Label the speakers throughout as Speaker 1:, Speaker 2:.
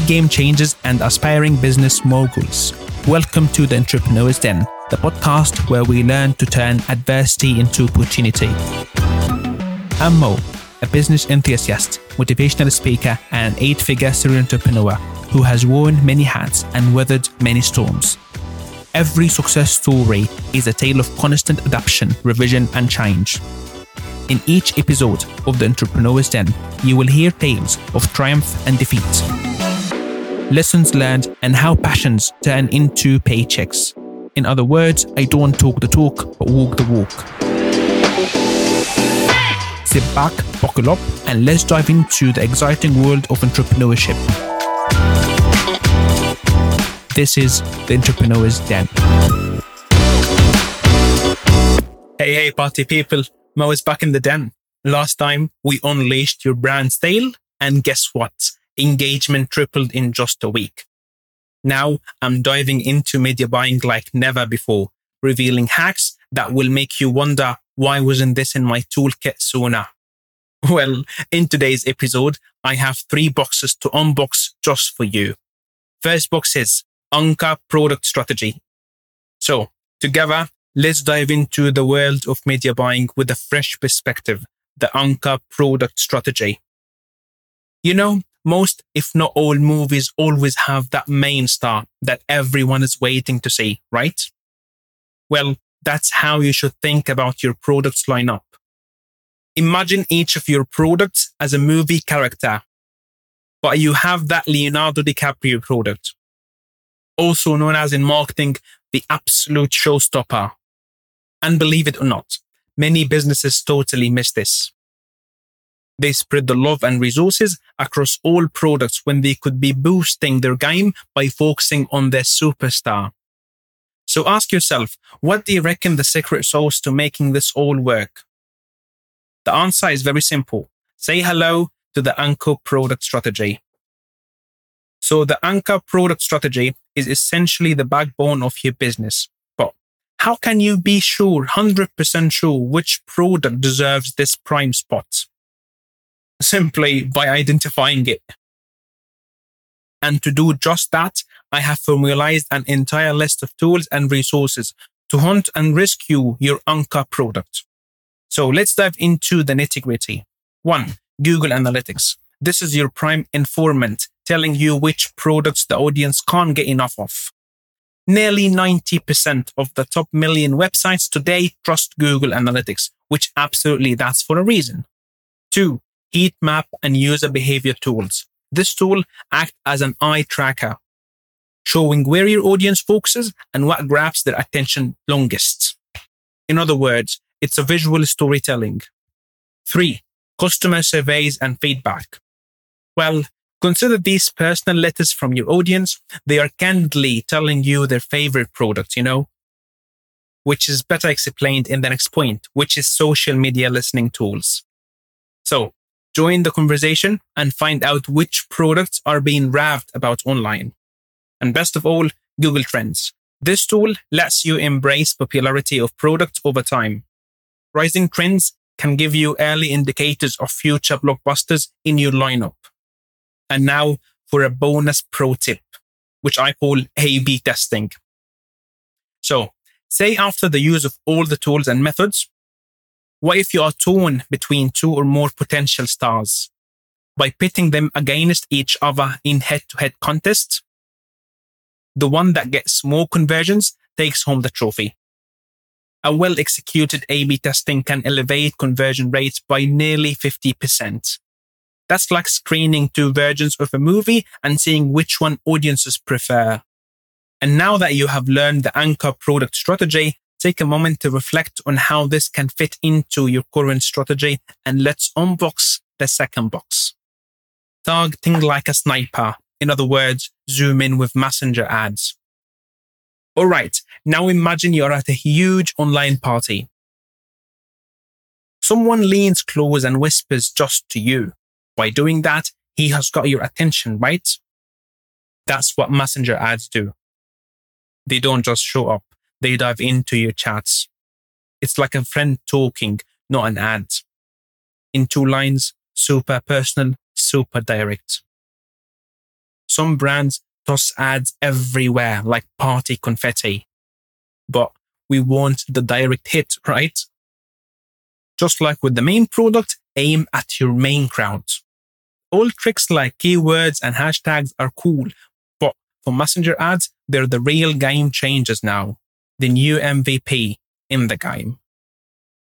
Speaker 1: Game changers and aspiring business moguls. Welcome to the Entrepreneur's Den, the podcast where we learn to turn adversity into opportunity. I'm Mo, a business enthusiast, motivational speaker, and an eight figure serial entrepreneur who has worn many hats and weathered many storms. Every success story is a tale of constant adaptation, revision, and change. In each episode of The Entrepreneur's Den, you will hear tales of triumph and defeat, lessons learned, and how passions turn into paychecks. In other words, I don't talk the talk, but walk the walk. Sit back, buckle up, and let's dive into the exciting world of entrepreneurship. This is the Entrepreneur's Den. Hey, hey, party people. Mo is back in the den. Last time we unleashed your brand's tail, and guess what? Engagement tripled in just a week. Now I'm diving into media buying like never before, revealing hacks that will make you wonder why wasn't this in my toolkit sooner? Well, in today's episode, I have three boxes to unbox just for you. First box is Anchor product strategy. So together, let's dive into the world of media buying with a fresh perspective, the Anchor product strategy. You know, most, if not all movies always have that main star that everyone is waiting to see, right? Well, that's how you should think about your products lineup. Imagine each of your products as a movie character, but you have that Leonardo DiCaprio product, also known as in marketing, the absolute showstopper. And believe it or not, many businesses totally miss this. They spread the love and resources across all products when they could be boosting their game by focusing on their superstar. So ask yourself, what do you reckon the secret sauce to making this all work? The answer is very simple. Say hello to the Anchor product strategy. So the Anchor product strategy is essentially the backbone of your business. But how can you be sure, 100% sure which product deserves this prime spot? Simply by identifying it. And to do just that, I have formalized an entire list of tools and resources to hunt and rescue your Anchor product. So let's dive into the nitty gritty. One, Google Analytics. This is your prime informant telling you which products the audience can't get enough of. Nearly 90% of the top million websites today trust Google Analytics, which absolutely that's for a reason. Two, heat map and user behavior tools. This tool acts as an eye tracker, showing where your audience focuses and what grabs their attention longest. In other words, it's a visual storytelling. Three, customer surveys and feedback. Well, consider these personal letters from your audience. They are candidly telling you their favorite product, you know, which is better explained in the next point, which is social media listening tools. So join the conversation and find out which products are being raved about online. And best of all, Google Trends. This tool lets you embrace popularity of products over time. Rising trends can give you early indicators of future blockbusters in your lineup. And now for a bonus pro tip, which I call A-B testing. So say after the use of all the tools and methods, what if you are torn between two or more potential stars? By pitting them against each other in head to head contests, the one that gets more conversions takes home the trophy a well executed A B testing can elevate conversion rates by nearly 50%. That's like screening two versions of a movie and seeing which one audiences prefer. And now that you have learned the anchor product strategy, take a moment to reflect on how this can fit into your current strategy and let's unbox the second box. Targeting like a sniper. In other words, zoom in with messenger ads. All right. Now imagine you're at a huge online party. Someone leans close and whispers just to you. By doing that, he has got your attention, right? That's what messenger ads do. They don't just show up. They dive into your chats. It's like a friend talking, not an ad. In two lines, super personal, super direct. some brands toss ads everywhere like party confetti. But we want the direct hit, right? Just like with the main product, aim at your main crowd. All tricks like keywords and hashtags are cool, but for messenger ads, they're the real game changers now. The new MVP in the game.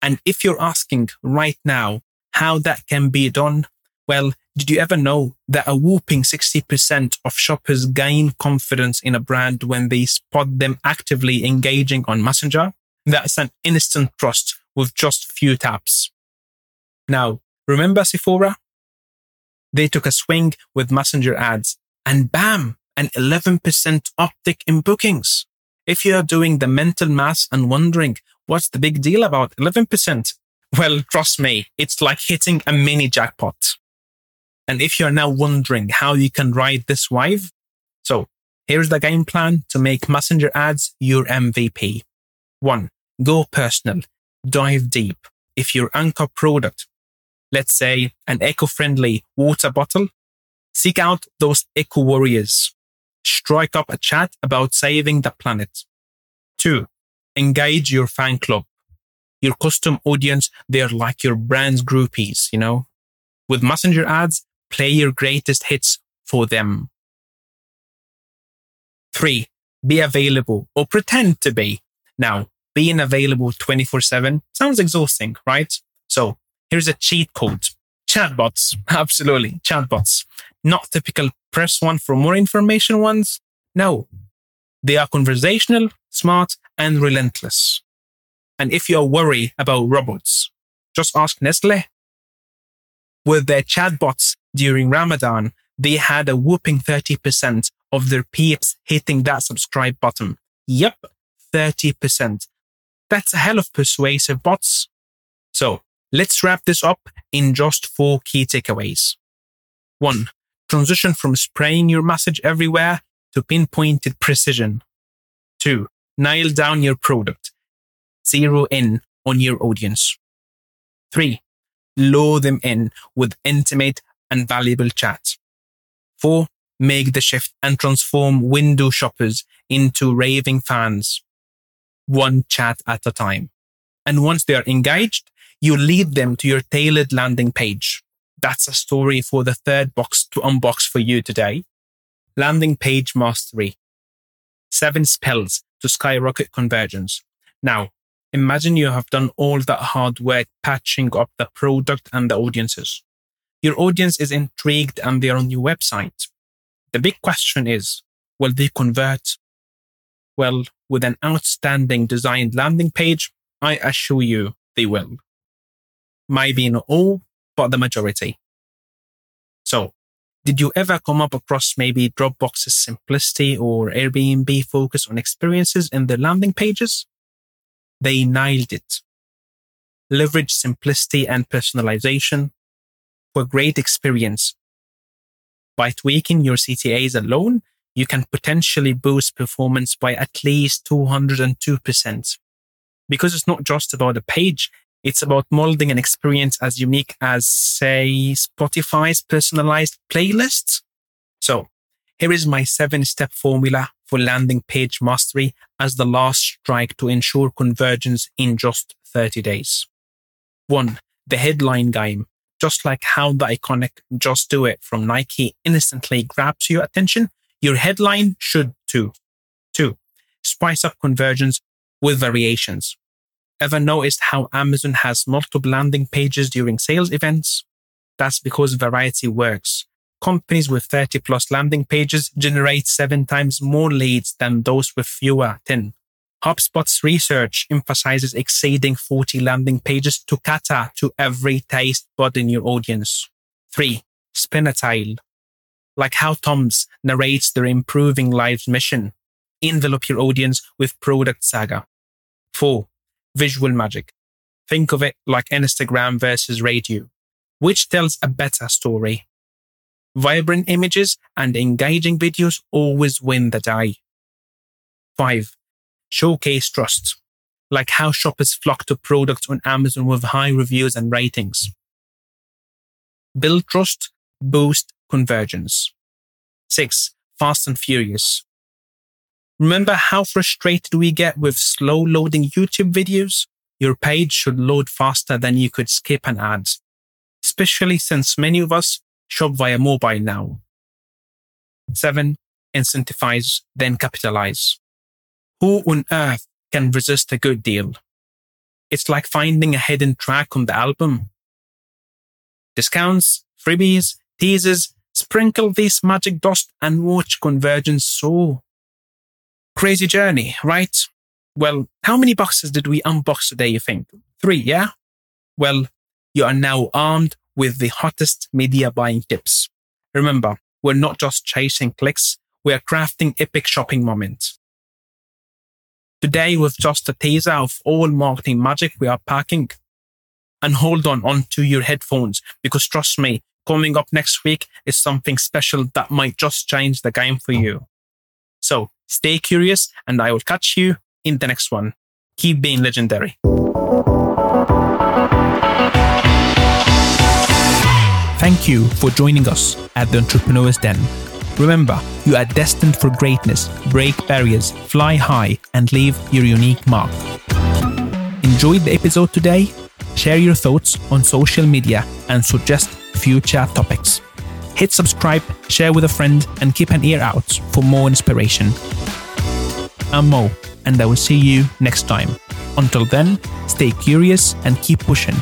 Speaker 1: And if you're asking right now how that can be done, well, did you ever know that a whooping 60% of shoppers gain confidence in a brand when they spot them actively engaging on Messenger? That's an instant trust with just few taps. Now, remember Sephora? They took a swing with Messenger ads and bam, an 11% uptick in bookings. If you are doing the mental math and wondering what's the big deal about 11%, well, trust me, it's like hitting a mini jackpot. And if you're now wondering how you can ride this wave, so here's the game plan to make messenger ads your MVP. One, go personal, dive deep. If your anchor product, let's say an eco-friendly water bottle, seek out those eco warriors. Strike up a chat about saving the planet. Two, engage your fan club. Your custom audience, they're like your brand's groupies, you know? With messenger ads, Play your greatest hits for them. Three, be available or pretend to be. Now, being available 24 7 sounds exhausting, right? So here's a cheat code. Chatbots. Absolutely. Chatbots. Not typical press one for more information ones. No, they are conversational, smart, and relentless. And if you're worried about robots, just ask Nestle. With their chatbots, during Ramadan, they had a whooping 30% of their peeps hitting that subscribe button. Yep, 30%. That's a hell of persuasive bots. So let's wrap this up in just four key takeaways. One, transition from spraying your message everywhere to pinpointed precision. Two, nail down your product. Zero in on your audience. Three, lure them in with intimate and valuable chat. Four, make the shift and transform window shoppers into raving fans, one chat at a time. And once they are engaged, you lead them to your tailored landing page. That's a story for the third box to unbox for you today. Landing page mastery. Seven spells to skyrocket conversions. Now, imagine you have done all that hard work patching up the product and the audiences. Your audience is intrigued and they're on your website. The big question is, will they convert? Well, with an outstanding designed landing page, I assure you they will. Maybe not all, the majority. So, did you ever come up across maybe Dropbox's simplicity or Airbnb focus on experiences in their landing pages? They nailed it. Leverage simplicity and personalization, for great experience. By tweaking your CTAs alone, you can potentially boost performance by at least 202%. Because it's not just about a page, it's about molding an experience as unique as, say, Spotify's personalized playlists. So here is my seven step formula for landing page mastery as the last strike to ensure convergence in just 30 days. One, the headline game just like how the iconic Just Do It from Nike instantly grabs your attention, your headline should too. Two, spice up conversions with variations. Ever noticed how Amazon has multiple landing pages during sales events? That's because variety works. Companies with 30 plus landing pages generate seven times more leads than those with fewer 10. HubSpot's research emphasizes exceeding 40 landing pages to cater to every taste bud in your audience. Three, spin a tile. Like how Tom's narrates their improving lives mission. Envelop your audience with product saga. Four, visual magic. Think of it like Instagram versus radio. Which tells a better story? Vibrant images and engaging videos always win the day. Five, showcase trust, like how shoppers flock to products on Amazon with high reviews and ratings. Build trust, boost convergence. 6. Fast and Furious. Remember how frustrated we get with slow loading YouTube videos? Your page should load faster than you could skip an ad, especially since many of us shop via mobile now. 7. Incentivize, then capitalize. Who on earth can resist a good deal? It's like finding a hidden track on the album. Discounts, freebies, teasers, sprinkle this magic dust and watch convergence soar. Crazy journey, right? Well, how many boxes did we unbox today, you think? Three, yeah? Well, you are now armed with the hottest media buying tips. Remember, we're not just chasing clicks, we are crafting epic shopping moments. Today, with just a teaser of all marketing magic we are packing. And hold on onto your headphones because trust me, coming up next week is something special that might just change the game for you. Stay curious and I will catch you in the next one. Keep being legendary. Thank you for joining us at the Entrepreneur's Den. Remember, you are destined for greatness. Break barriers, fly high, and leave your unique mark. Enjoyed the episode today? Share your thoughts on social media and suggest future topics. Hit subscribe, share with a friend, and keep an ear out for more inspiration. I'm Mo, and I will see you next time. Until then, stay curious and keep pushing.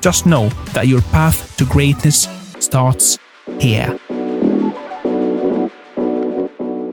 Speaker 1: Just know that your path to greatness starts here.